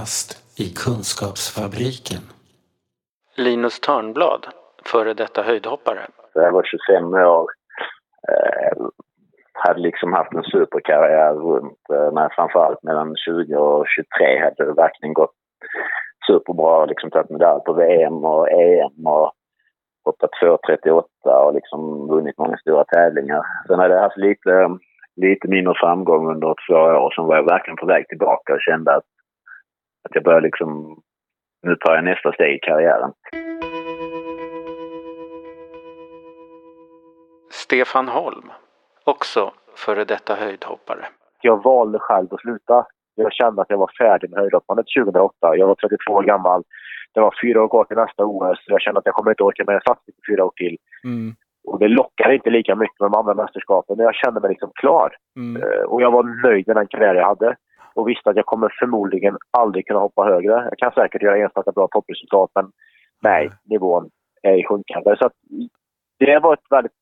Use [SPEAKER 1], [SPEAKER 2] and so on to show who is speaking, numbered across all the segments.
[SPEAKER 1] Kafferast i Kunskapsfabriken.
[SPEAKER 2] Linus Törnblad, före detta höjdhoppare.
[SPEAKER 3] Jag var 25 år. Eh, hade liksom haft en superkarriär runt, eh, när framförallt mellan 20 och 23 hade det verkligen gått superbra. Liksom tagit medalj på VM och EM och hoppat 2.38 och liksom vunnit många stora tävlingar. Sen hade jag haft lite, lite mindre framgång under två år. Sen var jag verkligen på väg tillbaka och kände att, att jag började liksom, nu tar jag nästa steg i karriären.
[SPEAKER 2] Stefan Holm, också före detta höjdhoppare.
[SPEAKER 4] Jag valde själv att sluta. Jag kände att jag var färdig med höjdhoppandet 2008. Jag var 32 år gammal. Det var fyra år kvar till nästa OS. Jag kände att jag kommer inte orka med en satsning på fyra år till.
[SPEAKER 2] Mm.
[SPEAKER 4] Och det lockar inte lika mycket med de andra mästerskapen. Men jag kände mig liksom klar.
[SPEAKER 2] Mm.
[SPEAKER 4] Eh, Och jag var nöjd med den karriär jag hade. Och visste att jag kommer förmodligen aldrig kunna hoppa högre. Jag kan säkert göra enstaka bra toppresultat, men nej, nivån är i sjunkande. Så att det var ett väldigt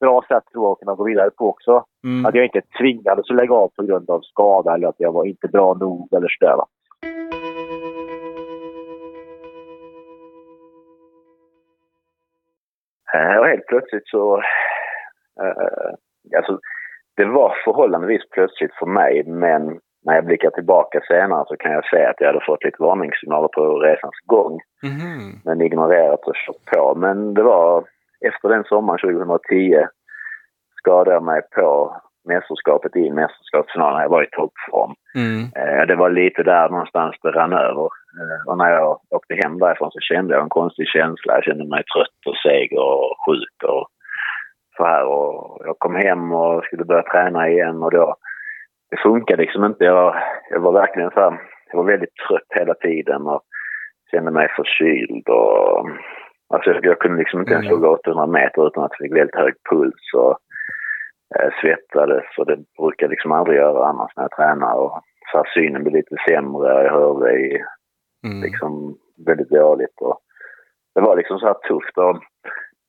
[SPEAKER 4] bra sätt tror jag att kunna gå vidare på också.
[SPEAKER 2] Mm.
[SPEAKER 4] Att jag inte tvingades att lägga av på grund av skada eller att jag var inte bra nog eller sådär. va.
[SPEAKER 3] Eh, Och helt plötsligt så... eh, alltså, det var förhållandevis plötsligt för mig, men när jag blickar tillbaka senare så kan jag säga att jag hade fått lite varningssignaler på resans gång,
[SPEAKER 2] Mhm.
[SPEAKER 3] men ignorerat och kört på. Men det var efter den sommaren 2010 skadade jag mig på mästerskapet i mästerskapsfinalen jag var i toppform.
[SPEAKER 2] Mm.
[SPEAKER 3] Eh, Det var lite där någonstans det rann över. Eh, Och när jag åkte hem därifrån så kände jag en konstig känsla. Jag kände mig trött och seg och sjuk och så här. Och jag kom hem och skulle börja träna igen och då, det funkade liksom inte. Jag, jag var verkligen så här, jag var väldigt trött hela tiden och kände mig förkyld och alltså jag, jag kunde liksom inte ens
[SPEAKER 2] Mm.
[SPEAKER 3] gå 800 meter utan att jag fick väldigt hög puls och eh, svettades och det brukar jag liksom aldrig göra annars när jag tränar och så här, synen blir lite sämre, jag hör dig
[SPEAKER 2] Mm.
[SPEAKER 3] liksom väldigt dåligt och det var liksom så här tufft och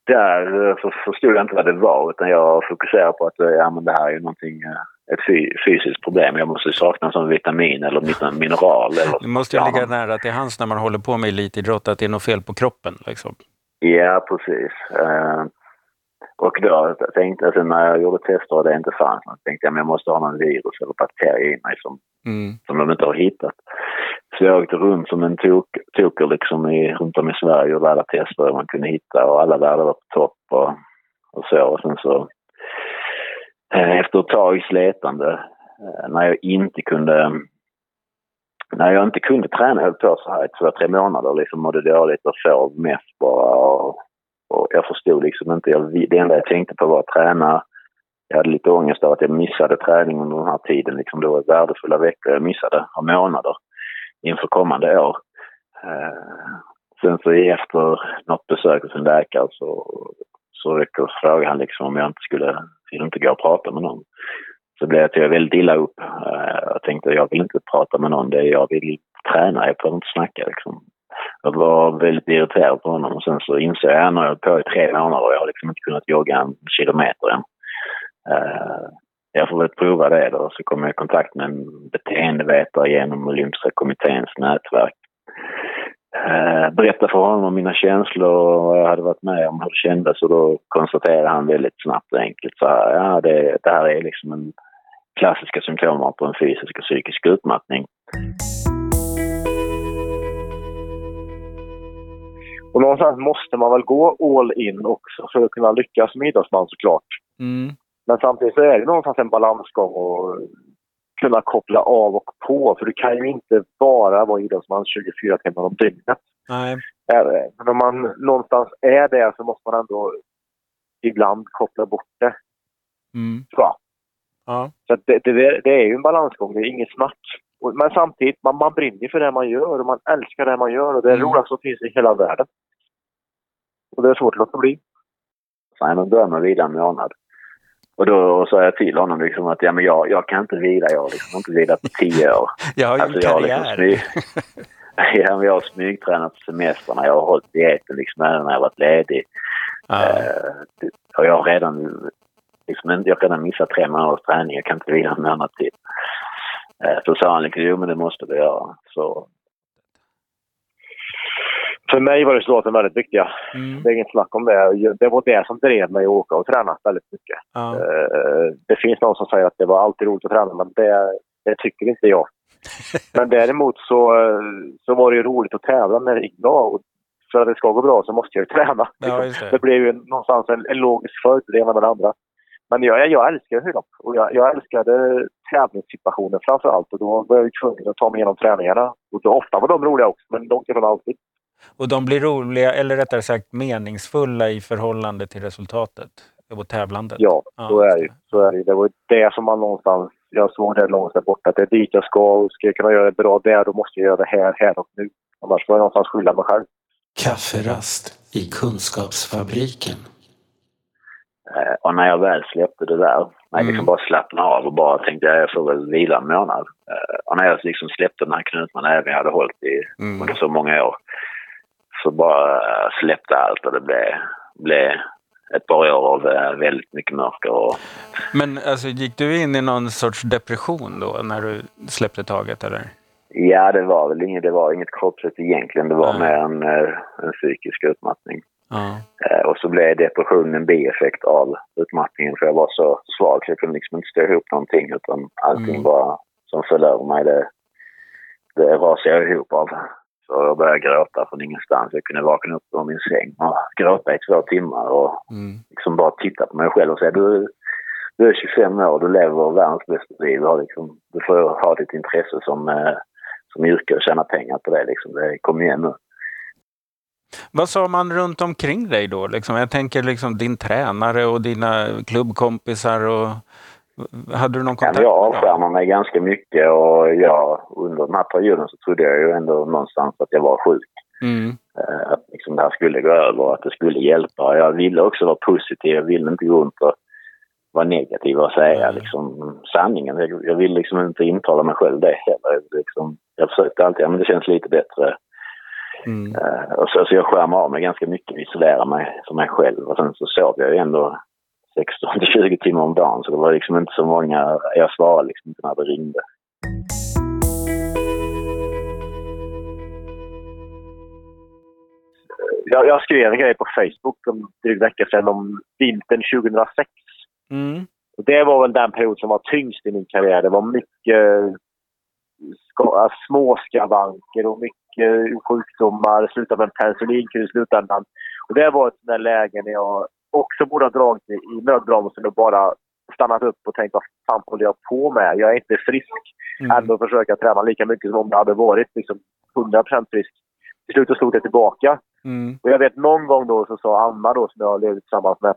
[SPEAKER 3] där eh, så förstod jag inte vad det var utan jag fokuserade på att ja, men det här är ju någonting, eh, ett fy- fysiskt problem. Jag måste sakna som vitamin eller min- mineral. Eller,
[SPEAKER 2] Det måste ju
[SPEAKER 3] Ja.
[SPEAKER 2] ligga nära till hands när man håller på med elitidrott att det är något fel på kroppen. Liksom.
[SPEAKER 3] Ja, precis. Eh, och då tänkte jag, när jag gjorde tester och det inte fanns något, tänkte jag men jag måste ha någon virus eller bakterie i mig som,
[SPEAKER 2] Mm.
[SPEAKER 3] som de inte har hittat. Så jag åkte runt som en tok, toker liksom i, runt om i Sverige och alla tester man kunde hitta och alla värden var på topp och, och så. Och sen så Eh, efter ett tag sletande eh, när jag inte kunde när jag inte kunde träna, jag höll på så här i två, tre månader liksom mådde dåligt och sov mest bara och, och jag förstod liksom inte, jag, det enda jag tänkte på var att träna. Jag hade lite ångest av att jag missade träning under den här tiden, liksom det var värdefulla veckor jag missade, och månader inför kommande år. Eh, sen så efter något besök hos en läkare så, så frågade han liksom om jag inte skulle, skulle inte gå och prata med någon. Så blev jag, jag väldigt illa upp. Eh, jag tänkte jag vill inte prata med någon, det är jag vill träna, jag behöver inte snacka liksom. Jag var väldigt irriterad på honom och sen så insåg jag, när jag har hållit på i tre månader och jag har liksom inte kunnat jogga en kilometer än. Eh, jag får väl prova det då, så kom jag i kontakt med en beteendevetare genom Olympiska kommitténs nätverk. Eh, berättade för honom om mina känslor och vad jag hade varit med om, hur det kändes och då konstaterade han väldigt snabbt och enkelt så här, ja det, det här är liksom en klassiska symptom på en fysisk och psykisk utmattning.
[SPEAKER 4] Och någonstans måste man väl gå all in också för att kunna lyckas som idrottsman såklart.
[SPEAKER 2] Mm.
[SPEAKER 4] Men samtidigt så är det någonstans en balansgång och kunna koppla av och på. För du kan ju inte bara vara idrottsman 24 timmar om dygnet.
[SPEAKER 2] Nej.
[SPEAKER 4] Men om man någonstans är det så måste man ändå ibland koppla bort det.
[SPEAKER 2] Mm.
[SPEAKER 4] jag.
[SPEAKER 2] Ja.
[SPEAKER 4] Så det, det, det är ju en balansgång, det är inget snack. Men samtidigt, man, man brinner för det man gör och man älskar det man gör och det är
[SPEAKER 2] Mm.
[SPEAKER 4] roligaste som finns i hela världen. Och det är svårt att låta bli.
[SPEAKER 3] Så började med att vila en månad. Och då sa jag till honom liksom att ja, men jag, jag kan inte vila, jag har liksom inte vilat på tio år.
[SPEAKER 2] Jag har ju
[SPEAKER 3] Alltså,
[SPEAKER 2] en
[SPEAKER 3] jag har liksom
[SPEAKER 2] karriär.
[SPEAKER 3] smyg... ja, men jag har smygtränat på semestrarna, jag har hållit dieten liksom även när jag varit ledig. Eh, det- och jag har redan, liksom, jag har redan missat tre månaders träning, jag kan inte vila en månad till. Eh, Så sa han liksom, jo men det måste du göra. Så
[SPEAKER 4] För mig var resultaten väldigt viktiga.
[SPEAKER 5] Mm.
[SPEAKER 4] Det är inget snack om det. Det var det som drev mig att åka och träna väldigt mycket.
[SPEAKER 5] Ja.
[SPEAKER 4] Eh, Det finns någon som säger att det var alltid roligt att träna, men det, det tycker inte jag. Men däremot så, så var det ju roligt att tävla när det gick bra. Och för att det ska gå bra så måste jag ju träna.
[SPEAKER 5] Ja, det.
[SPEAKER 4] det blev ju någonstans en, en logisk följd, det ena med det andra. Men jag, jag älskar höjdhopp och jag, jag älskade tävlingssituationen framför allt. Och då var jag ju tvungen att ta mig igenom träningarna. Och då, ofta var de roliga också, men långt ifrån alltid.
[SPEAKER 5] Och de blir roliga, eller rättare sagt meningsfulla i förhållande till resultatet och tävlandet.
[SPEAKER 4] Ja,
[SPEAKER 5] Ja,
[SPEAKER 4] så är det. Så är det. det var det som man någonstans... Jag såg det långt där borta. Att det är dit jag ska. Och ska jag kunna göra det bra där, då måste jag göra det här, här och nu. Annars får jag någonstans skylla mig själv.
[SPEAKER 1] Kafferast i Kunskapsfabriken.
[SPEAKER 3] Eh, Och när jag väl släppte det där, när jag
[SPEAKER 5] Mm.
[SPEAKER 3] liksom bara slappnade av och bara tänkte jag, jag får väl vila en månad. Eh, Och när jag liksom släppte den här knuten även jag hade hållit i
[SPEAKER 5] Mm.
[SPEAKER 3] under så många år, så bara eh, släppte allt och det blev, blev ett par år av eh, väldigt mycket mörker. Och,
[SPEAKER 5] Men alltså, gick du in i någon sorts depression då när du släppte taget eller?
[SPEAKER 3] ja, det var väl inget, det var inget kroppsligt egentligen, det var
[SPEAKER 5] Nej.
[SPEAKER 3] mer en, eh, en psykisk utmattning. Eh, Och så blev depressionen en bieffekt av utmattningen för jag var så svag så jag kunde liksom inte stå ihop någonting utan allting
[SPEAKER 5] Mm.
[SPEAKER 3] bara som föll över mig det, det rasade jag ihop av. Så jag började gråta från ingenstans. Jag kunde vakna upp ur min säng och gråta i två timmar och
[SPEAKER 5] Mm.
[SPEAKER 3] liksom bara titta på mig själv och säga du, du är 25 år, du lever världens bästa liv. Du, har liksom, du får ha ditt intresse som, eh, som yrke och tjäna pengar på det. Liksom. det kom igen nu.
[SPEAKER 5] Vad sa man runt omkring dig då? Liksom? Jag tänker liksom din tränare och dina klubbkompisar. Och... Hade du någon kontakt
[SPEAKER 3] jag avskärmar mig ganska mycket och jag, under den här perioden så trodde jag ju ändå någonstans att jag var sjuk.
[SPEAKER 5] Mm.
[SPEAKER 3] Eh, Att liksom det här skulle gå över och att det skulle hjälpa. Jag ville också vara positiv. Jag ville inte gå runt och vara negativ och säga
[SPEAKER 5] Mm.
[SPEAKER 3] liksom, sanningen. Jag, jag ville liksom inte intala mig själv det heller. Liksom, jag försökte alltid, ja, men det känns lite bättre.
[SPEAKER 5] Mm.
[SPEAKER 3] Eh, och så, så jag skärmar av mig ganska mycket, isolerar mig för mig själv. Och sen så sov jag ju ändå 16 till 20 timmar om dagen. Så det var liksom inte så många, jag svarade liksom inte när det ringde.
[SPEAKER 4] Jag, jag skrev en grej på Facebook om drygt vecka sedan om vintern 2006.
[SPEAKER 5] Mm.
[SPEAKER 4] Och det var väl den period som var tyngst i min karriär. Det var mycket ska, små skavanker och mycket sjukdomar. Slutade med en penicillinkur i slutändan. Och det var ett sånt där läge när jag också borde ha dragit i nödbromsen och bara stannat upp och tänkt vad fan håller jag på med? Jag är inte frisk.
[SPEAKER 5] Mm.
[SPEAKER 4] Ändå försöka träna lika mycket som om jag hade varit liksom 100% frisk. Till slut slog det tillbaka.
[SPEAKER 5] Mm.
[SPEAKER 4] Och jag vet någon gång då så sa Anna då som jag levde tillsammans med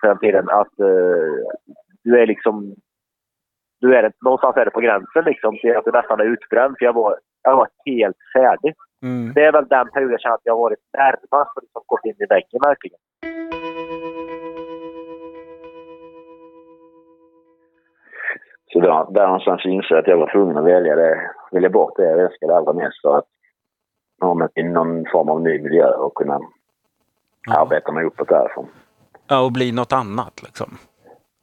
[SPEAKER 4] på den tiden att eh, du är liksom... Du är, någonstans är det på gränsen liksom till att du nästan är utbränd. För jag var, jag var helt färdig.
[SPEAKER 5] Mm.
[SPEAKER 4] Det är väl den perioden jag känner att jag har varit närmast och liksom gått in i väggen verkligen.
[SPEAKER 3] Så då, där någonstans insåg jag att jag var tvungen att välja, det, välja bort det jag älskade allra mest för att ha mig till någon form av ny miljö och kunna
[SPEAKER 5] Ja.
[SPEAKER 3] arbeta mig uppåt därifrån.
[SPEAKER 5] ja, och bli något annat liksom.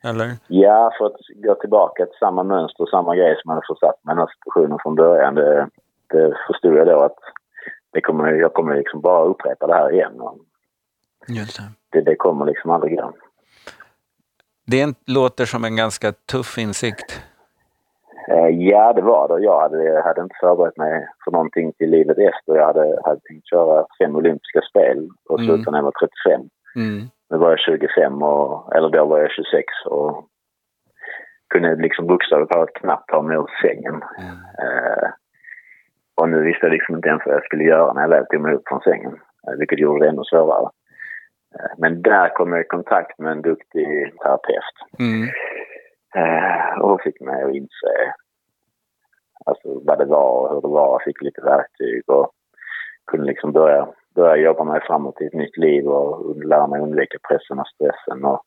[SPEAKER 5] Eller?
[SPEAKER 3] Ja, för att gå tillbaka till samma mönster och samma grej som jag hade försatt mig i den här situationen från början. Det, det förstod jag då att det kommer, jag kommer liksom bara upprepa det här igen. Och
[SPEAKER 5] Just det.
[SPEAKER 3] det, det kommer liksom aldrig gå.
[SPEAKER 5] Det låter som en ganska tuff insikt.
[SPEAKER 3] Eh, Ja, det var det. Jag hade, hade inte förberett mig för någonting till livet efter. Jag hade, hade tänkt köra fem olympiska spel och
[SPEAKER 5] Mm.
[SPEAKER 3] sluta när jag var 35.
[SPEAKER 5] Mm.
[SPEAKER 3] Nu var jag 25 och, eller då var jag 26 och kunde liksom bokstavligt talat knappt ta mig ur sängen.
[SPEAKER 5] Mm.
[SPEAKER 3] Eh, och nu visste jag liksom inte ens vad jag skulle göra när jag väl tog mig upp från sängen. Eh, vilket gjorde det ännu svårare. Men där kom jag i kontakt med en duktig terapeut.
[SPEAKER 5] Mm.
[SPEAKER 3] Eh, och hon fick mig att inse alltså, vad det var och hur det var. Jag fick lite verktyg och kunde liksom börja, börja jobba mig framåt i ett nytt liv och lära mig undvika pressen och stressen och,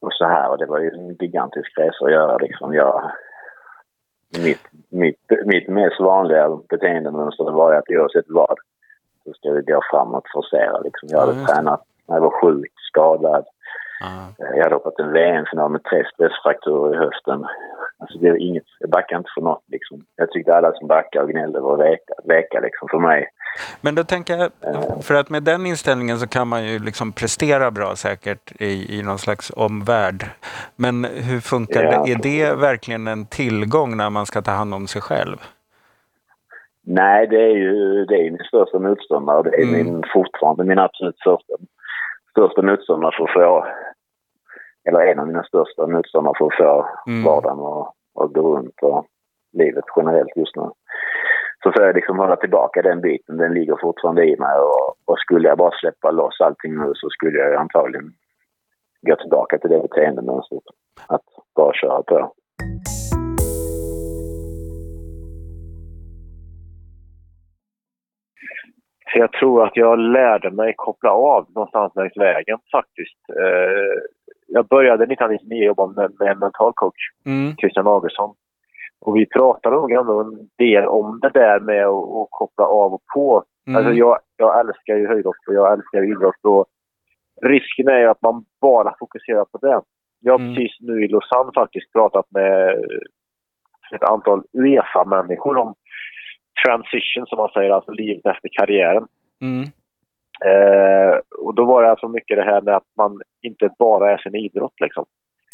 [SPEAKER 3] och så här. Och det var ju en gigantisk resa att göra liksom. Jag, mitt, mitt, mitt mest vanliga beteendemönster var att oavsett vad så ska vi gå framåt, forcera liksom. Jag
[SPEAKER 5] Ja,
[SPEAKER 3] hade
[SPEAKER 5] det.
[SPEAKER 3] tränat när jag var sjuk, skadad.
[SPEAKER 5] Ja.
[SPEAKER 3] Jag hade hoppat en VM-final med tre stressfrakturer i höften. Alltså det är inget, jag backar inte för något liksom. Jag tyckte alla som backade och gnällde var veka, veka liksom för mig.
[SPEAKER 5] Men då tänker jag, för att med den inställningen så kan man ju liksom prestera bra säkert i, i någon slags omvärld. Men hur funkar
[SPEAKER 3] Ja.
[SPEAKER 5] det? Är det verkligen en tillgång när man ska ta hand om sig själv?
[SPEAKER 3] Nej, det är ju det är min största motståndare. Det är
[SPEAKER 5] Mm.
[SPEAKER 3] min, fortfarande min absolut största, största motståndare för att få... Eller en av mina största motståndare för att få
[SPEAKER 5] Mm.
[SPEAKER 3] vardagen och, och gå runt och livet generellt just nu. Så får jag liksom hålla tillbaka den biten. Den ligger fortfarande i mig och, och skulle jag bara släppa loss allting nu så skulle jag antagligen gå tillbaka till det beteendemönstret. Att bara köra på.
[SPEAKER 4] Så jag tror att jag lärde mig koppla av någonstans längs vägen faktiskt. Eh, jag började 1999 jobba med, med en mental coach,
[SPEAKER 5] Mm.
[SPEAKER 4] Christian Augustsson. Och vi pratade nog ändå en del om det där med att, att koppla av och på.
[SPEAKER 5] Mm.
[SPEAKER 4] Alltså jag, jag älskar ju höjdhopp och jag älskar idrott. Och risken är ju att man bara fokuserar på det. Jag har
[SPEAKER 5] Mm.
[SPEAKER 4] precis nu i Lausanne faktiskt pratat med ett antal Uefa-människor om transition som man säger, alltså livet efter karriären.
[SPEAKER 5] Mm.
[SPEAKER 4] Eh, och då var det alltså mycket det här med att man inte bara är sin idrott liksom.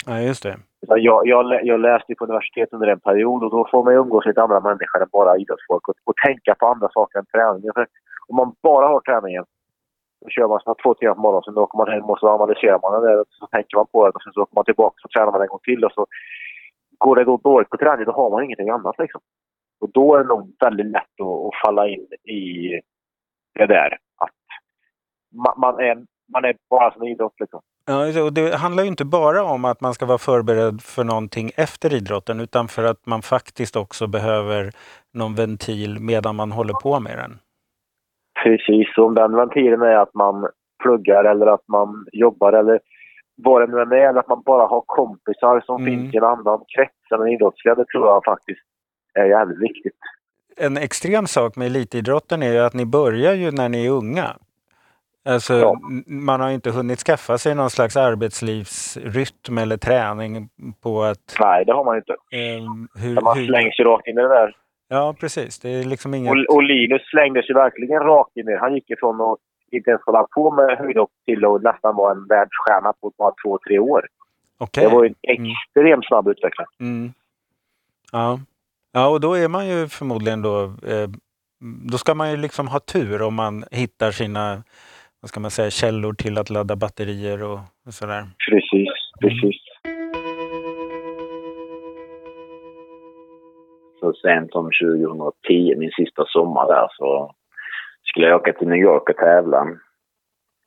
[SPEAKER 5] Ja, just det.
[SPEAKER 4] Jag, jag, jag läste på universitet under en period och då får man ju umgås med andra människor än bara idrottsfolk och, och tänka på andra saker än träningen. För om man bara har träningen, då kör man så två timmar på morgonen, sen åker man hem och så analyserar man det där och så tänker man på det och sen så åker man tillbaka och tränar man en gång till och så går det då dåligt på träning, då har man ingenting annat liksom. Och då är det nog väldigt lätt att, att falla in i det där att man, är, man är bara som idrott liksom.
[SPEAKER 5] Ja, och det handlar ju inte bara om att man ska vara förberedd för någonting efter idrotten utan för att man faktiskt också behöver någon ventil medan man håller på med den.
[SPEAKER 4] Precis, om den ventilen är att man pluggar eller att man jobbar eller vad det nu än är, eller att man bara har kompisar som
[SPEAKER 5] Mm.
[SPEAKER 4] finns i en annan krets än den idrottsliga, det tror jag faktiskt är jävligt viktigt.
[SPEAKER 5] En extrem sak med elitidrotten är ju att ni börjar ju när ni är unga. Alltså,
[SPEAKER 4] Ja.
[SPEAKER 5] Man har inte hunnit skaffa sig någon slags arbetslivsrytm eller träning på att...
[SPEAKER 4] Nej, det har man inte.
[SPEAKER 5] ehm, hur,
[SPEAKER 4] Man
[SPEAKER 5] hur,
[SPEAKER 4] slängs ju rakt in i det där.
[SPEAKER 5] ja, precis. Det är liksom inget...
[SPEAKER 4] Och, och Linus slängdes ju verkligen rakt in i det. Han gick ifrån att inte ens hålla på med höjdhopp till att nästan vara en världsstjärna på bara två, tre år.
[SPEAKER 5] Okej.
[SPEAKER 4] Det var ju en
[SPEAKER 5] Mm.
[SPEAKER 4] extremt snabb utveckling.
[SPEAKER 5] Mm. Ja. Ja, och då är man ju förmodligen då... Eh, då ska man ju liksom ha tur om man hittar sina vad ska man säga, källor till att ladda batterier och, och sådär.
[SPEAKER 4] Precis, precis.
[SPEAKER 3] Så sent som 2010, min sista sommar där, så skulle jag åka till New York och tävla.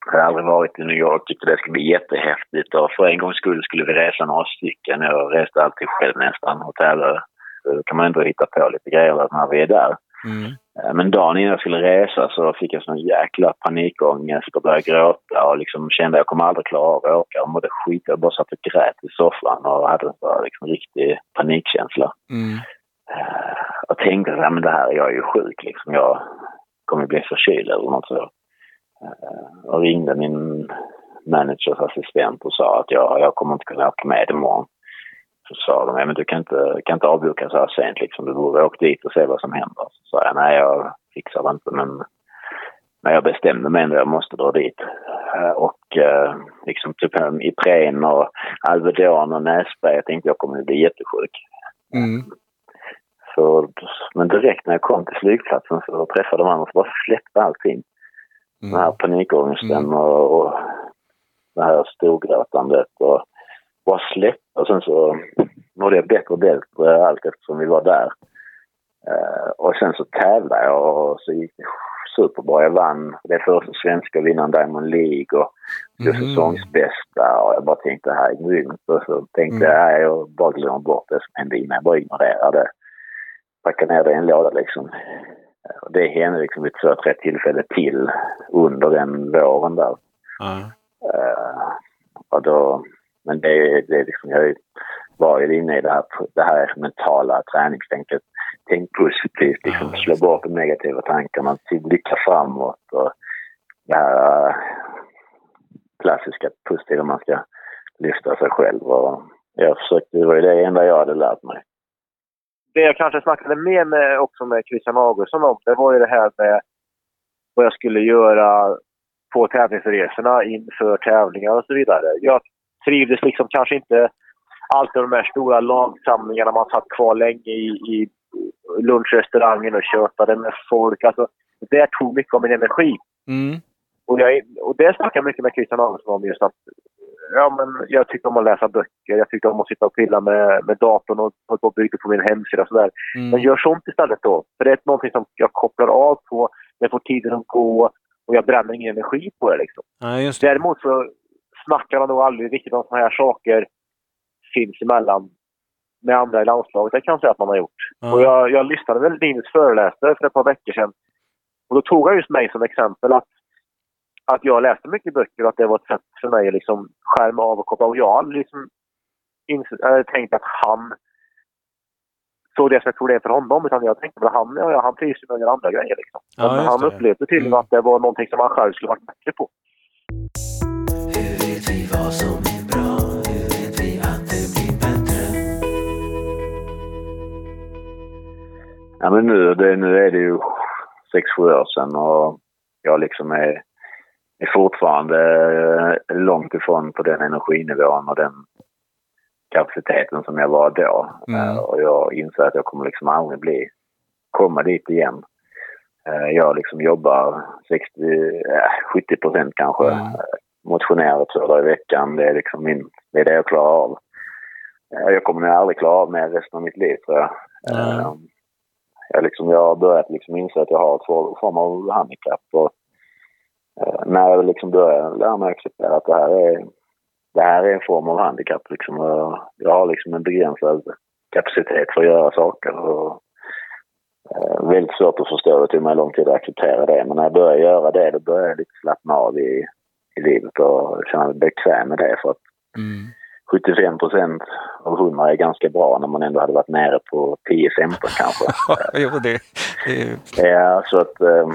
[SPEAKER 3] Jag hade aldrig varit i New York, tyckte det skulle bli jättehäftigt och för en gångs skull skulle vi resa några stycken. Jag reste alltid själv nästan och tävlade. Så kan man ändå hitta på lite grejer när vi är där.
[SPEAKER 5] Mm.
[SPEAKER 3] Eh, Men dagen innan jag skulle resa så fick jag sån jäkla panikångest och började gråta och liksom kände att jag kommer aldrig klara av att åka. Jag mådde skit. Jag bara satt och grät i soffan och hade en sån liksom riktig panikkänsla.
[SPEAKER 5] Mm.
[SPEAKER 3] Eh, och tänkte att men det här, jag är ju sjuk liksom. Jag kommer bli förkyld eller något så. Eh, Och ringde min managers assistent och sa att jag, jag kommer inte kunna åka med imorgon. Så sa de, ja, men du kan inte, kan inte avboka så här sent liksom. Du borde åka dit och se vad som händer. Så sa jag, nej jag fixar det inte men men jag bestämde mig ändå jag måste dra dit. Eh, Och eh, liksom typ Ipren och Alvedon och nässpray. Jag tänkte jag kommer bli jättesjuk.
[SPEAKER 5] Mm.
[SPEAKER 3] Så, men direkt när jag kom till flygplatsen så träffade man och så bara släppte allting. Den här
[SPEAKER 5] Mm.
[SPEAKER 3] panikångesten
[SPEAKER 5] Mm.
[SPEAKER 3] och, och det här storgråtandet och bara släppte. Och sen så mådde jag bättre och bättre allt eftersom vi var där. Eh, och sen så tävlade jag och så gick det superbra. Jag vann. Det första svenska att vinna en Diamond League och blev
[SPEAKER 5] Mhm.
[SPEAKER 3] säsongsbästa. Och jag bara tänkte det här är grymt. Och så tänkte
[SPEAKER 5] Mm.
[SPEAKER 3] jag, jag bara glömmer bort det som hände innan. Jag bara ignorerar det. Packade ner det i en låda liksom. Eh, Och det hände liksom vid två, tre tillfällen till under den våren där.
[SPEAKER 5] Ja.
[SPEAKER 3] Eh, och då, men det, det är liksom, jag var ju inne i det här, det här mentala träningstänket. Tänk positivt, liksom,
[SPEAKER 5] Ja,
[SPEAKER 3] slå bort de negativa tankarna, blicka framåt och det här äh, klassiska positiva man ska lyfta sig själv. Och jag försökte, det var ju det enda jag hade lärt mig.
[SPEAKER 4] det jag kanske snackade mer med också med Christian Augustsson om, det var ju det här med vad jag skulle göra på tävlingsresorna inför tävlingar och så vidare. Jag trivdes liksom kanske inte alltid de här stora lagsamlingarna. Man satt kvar länge i, i lunchrestaurangen och tjötade med folk. Alltså, det tog mycket av min energi.
[SPEAKER 5] Mm.
[SPEAKER 4] Och, jag, och det snackar jag mycket med Christian Augustsson om just att ja, men jag tycker om att läsa böcker. Jag tycker om att sitta och pilla med, med datorn och hålla på och bygga på min hemsida och sådär.
[SPEAKER 5] Mm.
[SPEAKER 4] Men gör sånt istället då. För det är någonting som jag kopplar av på. Jag får tiden att gå och jag bränner ingen energi på det liksom.
[SPEAKER 5] Ja, just det.
[SPEAKER 4] Däremot så snackar man nog aldrig riktigt om sådana här saker sinsemellan med andra i landslaget. Det kan jag säga att man har gjort.
[SPEAKER 5] Ja.
[SPEAKER 4] Och jag, jag lyssnade väl Linus föreläste för ett par veckor sedan. Och då tog han just mig som exempel att, att jag läste mycket böcker och att det var ett sätt för mig att liksom skärma av och koppla av. Jag aldrig liksom äh, tänkt att han såg det som ett problem för honom. Utan jag tänkte att han, ja, han trivs med andra grejer. Liksom.
[SPEAKER 5] Ja,
[SPEAKER 4] han upplevde tydligen
[SPEAKER 5] Mm.
[SPEAKER 4] att det var någonting som han själv skulle varit bättre på.
[SPEAKER 1] Vad som är bra? Hur vet vi att det blir bättre?
[SPEAKER 3] Ja, men nu, det, nu är det ju sex sju år sedan och jag liksom är, är fortfarande eh, långt ifrån på den energinivån och den kapaciteten som jag var då.
[SPEAKER 5] Mm.
[SPEAKER 3] Eh, Och jag inser att jag kommer liksom aldrig bli, komma dit igen. Eh, Jag liksom jobbar 60, eh, 70 procent kanske.
[SPEAKER 5] Mm.
[SPEAKER 3] Motionerar två dagar i veckan. Det är liksom min, det är det jag klarar av. Eh, Jag kommer nog aldrig klara av mer resten av mitt liv tror jag. Eh, jag, liksom, jag har börjat liksom inse att jag har ett for- form av handikapp. Och, eh, när jag liksom började lära mig acceptera att det här är, det här är en form av handikapp. Liksom, jag har liksom en begränsad kapacitet för att göra saker. Och, väldigt svårt att förstå. Det tog mig lång tid att acceptera det. Men när jag började göra det, då började jag lite slappna av i, i livet och känna mig bekväm med det. För att
[SPEAKER 5] Mm.
[SPEAKER 3] 75 procent av 100 är ganska bra när man ändå hade varit nere på 10-15 kanske.
[SPEAKER 5] jo, det, det
[SPEAKER 3] Ja, så att... Eh,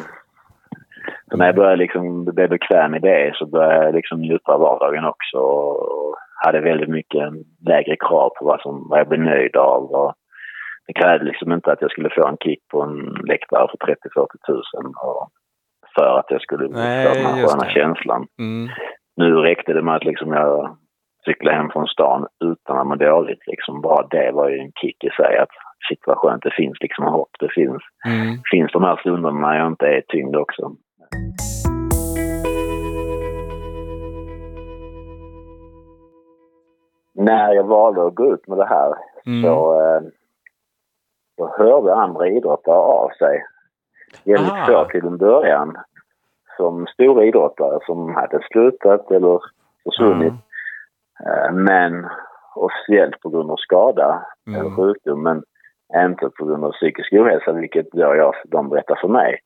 [SPEAKER 3] så när jag började liksom bli bekväm i det så började jag liksom njuta av vardagen också. Och hade väldigt mycket lägre krav på vad, som, vad jag blev nöjd av. Och det krävde liksom inte att jag skulle få en kick på en läktare för 30-40 tusen. Och för att jag skulle
[SPEAKER 5] Nej,
[SPEAKER 3] få den här sköna
[SPEAKER 5] det.
[SPEAKER 3] känslan.
[SPEAKER 5] mm.
[SPEAKER 3] Nu räckte det med att liksom jag cyklade hem från stan utan att må dåligt. Liksom. Bara det var ju en kick i sig. Att shit vad skönt, det finns liksom hopp. Det finns,
[SPEAKER 5] Mm.
[SPEAKER 3] finns de här stunderna när jag inte är tyngd också. När jag valde att gå ut med det här
[SPEAKER 5] Mm.
[SPEAKER 3] så, eh, så hörde andra idrottare av sig. Väldigt
[SPEAKER 5] Ah.
[SPEAKER 3] få till en början. Som stora idrottare som hade slutat eller försvunnit. Eh, Men officiellt på grund av skada
[SPEAKER 5] Mm.
[SPEAKER 3] eller sjukdom. Men inte på grund av psykisk ohälsa, vilket då jag, de berättade för mig.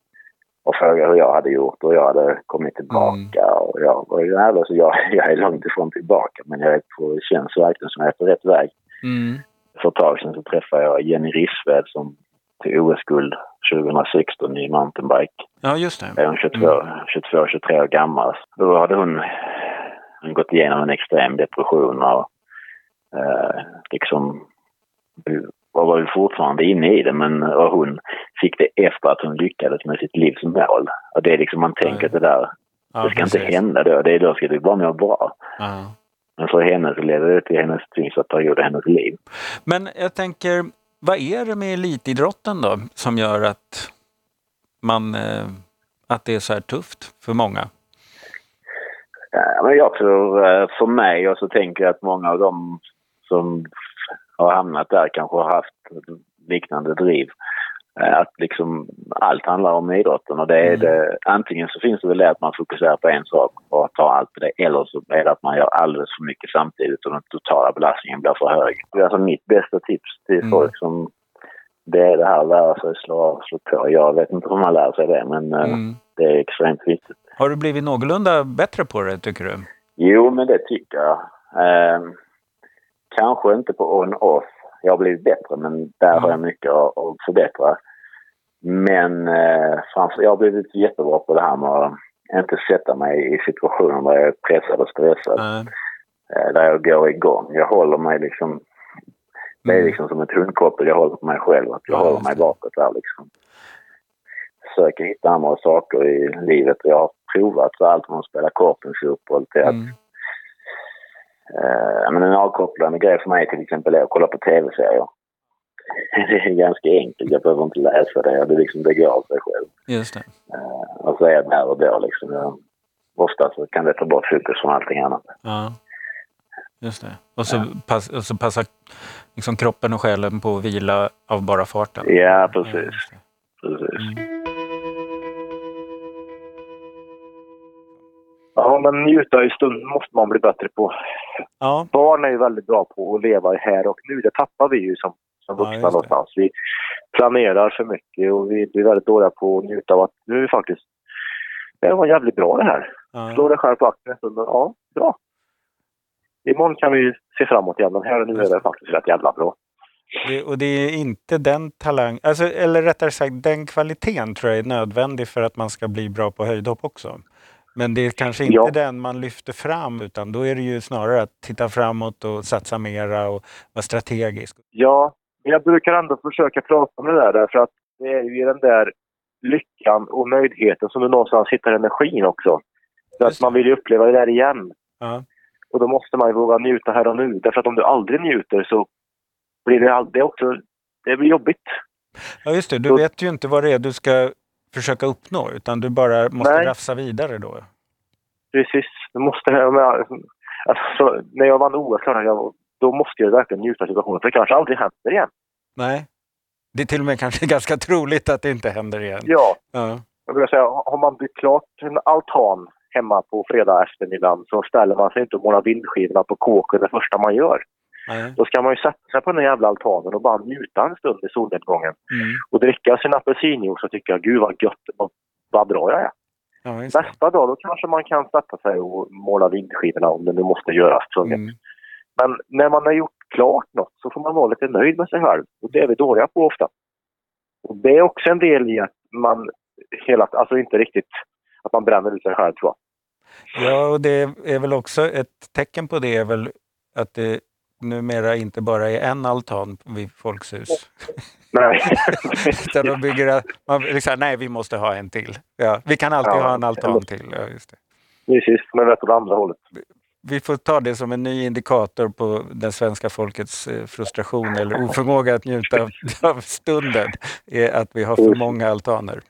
[SPEAKER 3] Och frågade hur jag hade gjort och jag hade kommit tillbaka. Och jag var ju ärlig, så jag, jag är långt ifrån tillbaka. Men jag är på, känns verkligen som jag är på rätt väg.
[SPEAKER 5] Mm.
[SPEAKER 3] För ett tag sedan så träffade jag Jenny Rissved som till OS-guld 2016 i mountainbike.
[SPEAKER 5] Ja, just det.
[SPEAKER 3] Är hon 22, 22 23 år gammal. Då hade hon, hon gått igenom en extrem depression och eh, liksom och var ju fortfarande inne i det men och hon fick det efter att hon lyckades med sitt livsmål. Och det är liksom man tänker att det där,
[SPEAKER 5] Ja,
[SPEAKER 3] det ska inte
[SPEAKER 5] precis.
[SPEAKER 3] hända då. Det är då ska det bara må bra.
[SPEAKER 5] Ja.
[SPEAKER 3] Men för henne så ledde det till hennes tyngsta period i hennes liv.
[SPEAKER 5] Men jag tänker, vad är det med elitidrotten då som gör att man eh, att det är så här tufft för många?
[SPEAKER 3] Ja, men jag tror eh, för mig och så tänker jag att många av dem som har hamnat där kanske har haft liknande driv. Eh, Att liksom allt handlar om idrotten och det är
[SPEAKER 5] Mm.
[SPEAKER 3] det, antingen så finns det väl det att man fokuserar på en sak och tar allt på det eller så är det att man gör alldeles för mycket samtidigt och den totala belastningen blir för hög. Det är alltså mitt bästa tips till
[SPEAKER 5] Mm.
[SPEAKER 3] folk som det är det här att lära sig slå av slå på. Jag vet inte hur man lär sig det men eh,
[SPEAKER 5] Mm.
[SPEAKER 3] det är extremt viktigt.
[SPEAKER 5] Har du blivit någorlunda bättre på det tycker du?
[SPEAKER 3] Jo, men det tycker jag. Eh, kanske inte på on-off. Jag har blivit bättre, men där har jag mycket att, förbättra. Men eh, framför, jag har blivit jättebra på det här med att inte sätta mig i situationer där jag är pressad och stressad.
[SPEAKER 5] Nej.
[SPEAKER 3] Eh, där jag går igång. Jag håller mig liksom Det är
[SPEAKER 5] Mm.
[SPEAKER 3] liksom som ett hundkoppel jag håller på mig själv. Att jag
[SPEAKER 5] Ja,
[SPEAKER 3] håller mig bakåt där liksom. Försöker hitta andra saker i livet. Jag har provat så allt från att spela korpenfotboll till att
[SPEAKER 5] Mm.
[SPEAKER 3] Eh, men en avkopplande grej för mig till exempel är att kolla på tv-serier. Det är ganska enkelt. Jag behöver inte läsa det. Det, är liksom, det går av sig själv.
[SPEAKER 5] Just det.
[SPEAKER 3] Eh, och så är jag där och då liksom. Jag, ofta så kan det ta bort fokus från allting annat.
[SPEAKER 5] Ja. Just det. Och så, pass, och så passar liksom kroppen och själen på att vila av bara farten.
[SPEAKER 3] Ja, precis.
[SPEAKER 5] det.
[SPEAKER 3] Precis.
[SPEAKER 5] Mm.
[SPEAKER 4] Ja, men njuta i stunden måste man bli bättre på.
[SPEAKER 5] Ja,
[SPEAKER 4] Barn är ju väldigt bra på att leva i här och nu. Det tappar vi ju som, som
[SPEAKER 5] Ja,
[SPEAKER 4] vuxna
[SPEAKER 5] det.
[SPEAKER 4] någonstans. Vi planerar för mycket och vi blir väldigt dåliga på att njuta av att nu faktiskt... Det var jävligt bra det här. Slå
[SPEAKER 5] ja.
[SPEAKER 4] dig själv på axeln en stund. och, Ja, bra. Imorgon kan vi se framåt igen, men här och nu är det faktiskt rätt jävla bra.
[SPEAKER 5] Det, och det är inte den talang, alltså, eller rättare sagt den kvaliteten tror jag är nödvändig för att man ska bli bra på höjdhopp också. Men det är kanske inte
[SPEAKER 4] Ja.
[SPEAKER 5] den man lyfter fram utan då är det ju snarare att titta framåt och satsa mera och vara strategisk.
[SPEAKER 4] Ja, men jag brukar ändå försöka prata om det där därför att det är ju den där lyckan och nöjdheten som du någonstans hittar energin också.
[SPEAKER 5] Just
[SPEAKER 4] att man vill ju uppleva det där igen.
[SPEAKER 5] Ja,
[SPEAKER 4] Och då måste man ju våga njuta här och nu. Därför att om du aldrig njuter så blir det, all- det också det blir jobbigt.
[SPEAKER 5] ja just det. Du vet ju inte vad det är du ska försöka uppnå utan du bara måste
[SPEAKER 4] Nej.
[SPEAKER 5] rafsa vidare då.
[SPEAKER 4] Precis. Du måste, alltså, när jag vann OS, då måste jag verkligen njuta av situationen. För det kanske aldrig händer igen.
[SPEAKER 5] Nej. Det är till och med kanske ganska troligt att det inte händer igen.
[SPEAKER 4] Ja,
[SPEAKER 5] Ja.
[SPEAKER 4] jag vill säga, har man byggt klart en altan hemma på fredag eftermiddagen så ställer man sig inte och målar vindskivorna på kåken det första man gör. Då ska man ju sätta sig på den jävla altanen och bara njuta en stund i solnedgången.
[SPEAKER 5] Mm.
[SPEAKER 4] Och dricka sin apelsinjuice och tycka gud vad gött, vad, vad bra jag är.
[SPEAKER 5] Ja.
[SPEAKER 4] Nästa dag då kanske man kan sätta sig och måla vindskivorna om det nu måste göras tvunget.
[SPEAKER 5] Mm.
[SPEAKER 4] Men när man har gjort klart något så får man vara lite nöjd med sig själv. Och det är vi dåliga på ofta. Och det är också en del i att man hela, alltså inte riktigt, att man bränner ut sig själv tror jag.
[SPEAKER 5] Ja, och det är väl också ett tecken på det är väl att det numera inte bara är en altan vid folks hus.
[SPEAKER 4] Nej.
[SPEAKER 5] Utan de bygger, man liksom, nej vi måste ha en till. Ja, vi kan alltid
[SPEAKER 4] Ja,
[SPEAKER 5] ha en altan till. Ja, just det.
[SPEAKER 4] Precis, men rätt åt andra hållet.
[SPEAKER 5] Vi får ta det som en ny indikator på den svenska folkets eh, frustration eller oförmåga att njuta av, av stunden. är att vi har för många altaner.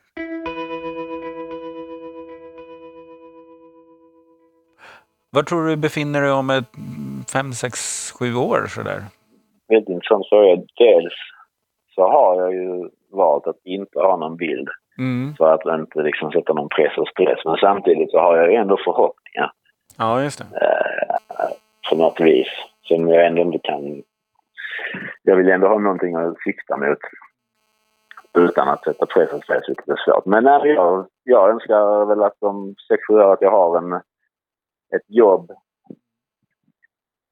[SPEAKER 5] Var tror du befinner dig om ett fem, sex, sju år sådär?
[SPEAKER 3] Väldigt intressant fråga. Dels så har jag ju valt att inte ha någon bild
[SPEAKER 5] Mm.
[SPEAKER 3] för att inte liksom sätta någon press och stress. Men samtidigt så har jag ju ändå förhoppningar
[SPEAKER 5] Ja, just det.
[SPEAKER 3] eh, på något vis som jag ändå inte kan... Jag vill ändå ha någonting att sikta mot utan att sätta press och stress, vilket är svårt. Men nej, jag, jag önskar väl att om sex, sju år att jag har en, ett jobb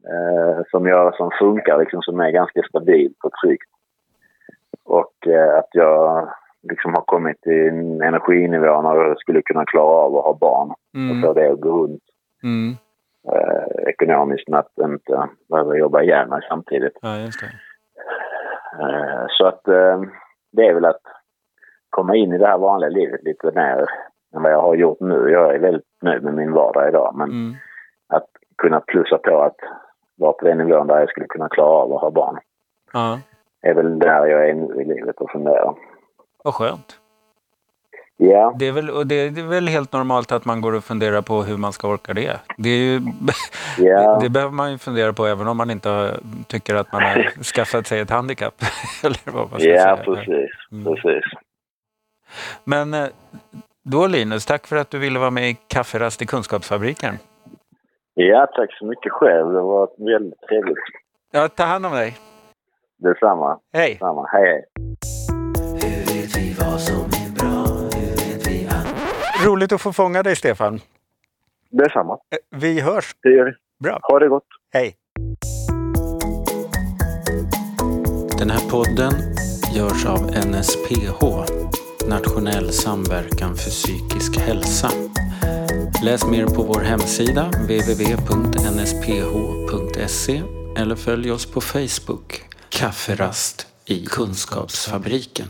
[SPEAKER 3] eh, som, jag, som funkar, liksom, som är ganska stabilt och tryggt. Och eh, att jag liksom har kommit till en energinivå när jag skulle kunna klara av att ha barn och
[SPEAKER 5] Mm.
[SPEAKER 3] få det att gå runt
[SPEAKER 5] Mm.
[SPEAKER 3] eh, ekonomiskt men att inte behöva jobba ihjäl mig samtidigt.
[SPEAKER 5] Ja.
[SPEAKER 3] Eh, så att eh, det är väl att komma in i det här vanliga livet lite mer än vad jag har gjort nu. Jag är väldigt nöjd med min vardag idag men
[SPEAKER 5] Mm.
[SPEAKER 3] att kunna plussa på att vara på den nivån där jag skulle kunna klara av att ha barn
[SPEAKER 5] Ja,
[SPEAKER 3] är väl där jag är nu i livet och funderar.
[SPEAKER 5] vad skönt.
[SPEAKER 3] Ja,
[SPEAKER 5] Det är, väl, och det är väl helt normalt att man går och funderar på hur man ska orka det. Det, ju,
[SPEAKER 3] ja,
[SPEAKER 5] det behöver man ju fundera på även om man inte har, tycker att man har skaffat sig ett handikapp. Eller vad man ska
[SPEAKER 3] ja
[SPEAKER 5] säga.
[SPEAKER 3] precis,
[SPEAKER 5] Mm.
[SPEAKER 3] precis.
[SPEAKER 5] Men eh, då Linus, tack för att du ville vara med i Kafferast i Kunskapsfabriken.
[SPEAKER 3] Ja, tack så mycket själv. Det var väldigt trevligt.
[SPEAKER 5] Ja, ta hand om dig.
[SPEAKER 3] Detsamma.
[SPEAKER 5] Hej!
[SPEAKER 3] Detsamma. Hej, hej.
[SPEAKER 1] Hur vet vi vad som är bra? Hur vet vi att
[SPEAKER 5] Roligt att få fånga dig Stefan.
[SPEAKER 4] Det är samma.
[SPEAKER 5] Eh, Vi hörs.
[SPEAKER 4] Det gör vi.
[SPEAKER 5] Bra.
[SPEAKER 4] Ha det gott.
[SPEAKER 5] Hej! Den här podden görs av NSPH, Nationell samverkan för psykisk hälsa. Läs mer på vår hemsida www.nsph.se eller följ oss på Facebook,
[SPEAKER 1] Kafferast i Kunskapsfabriken.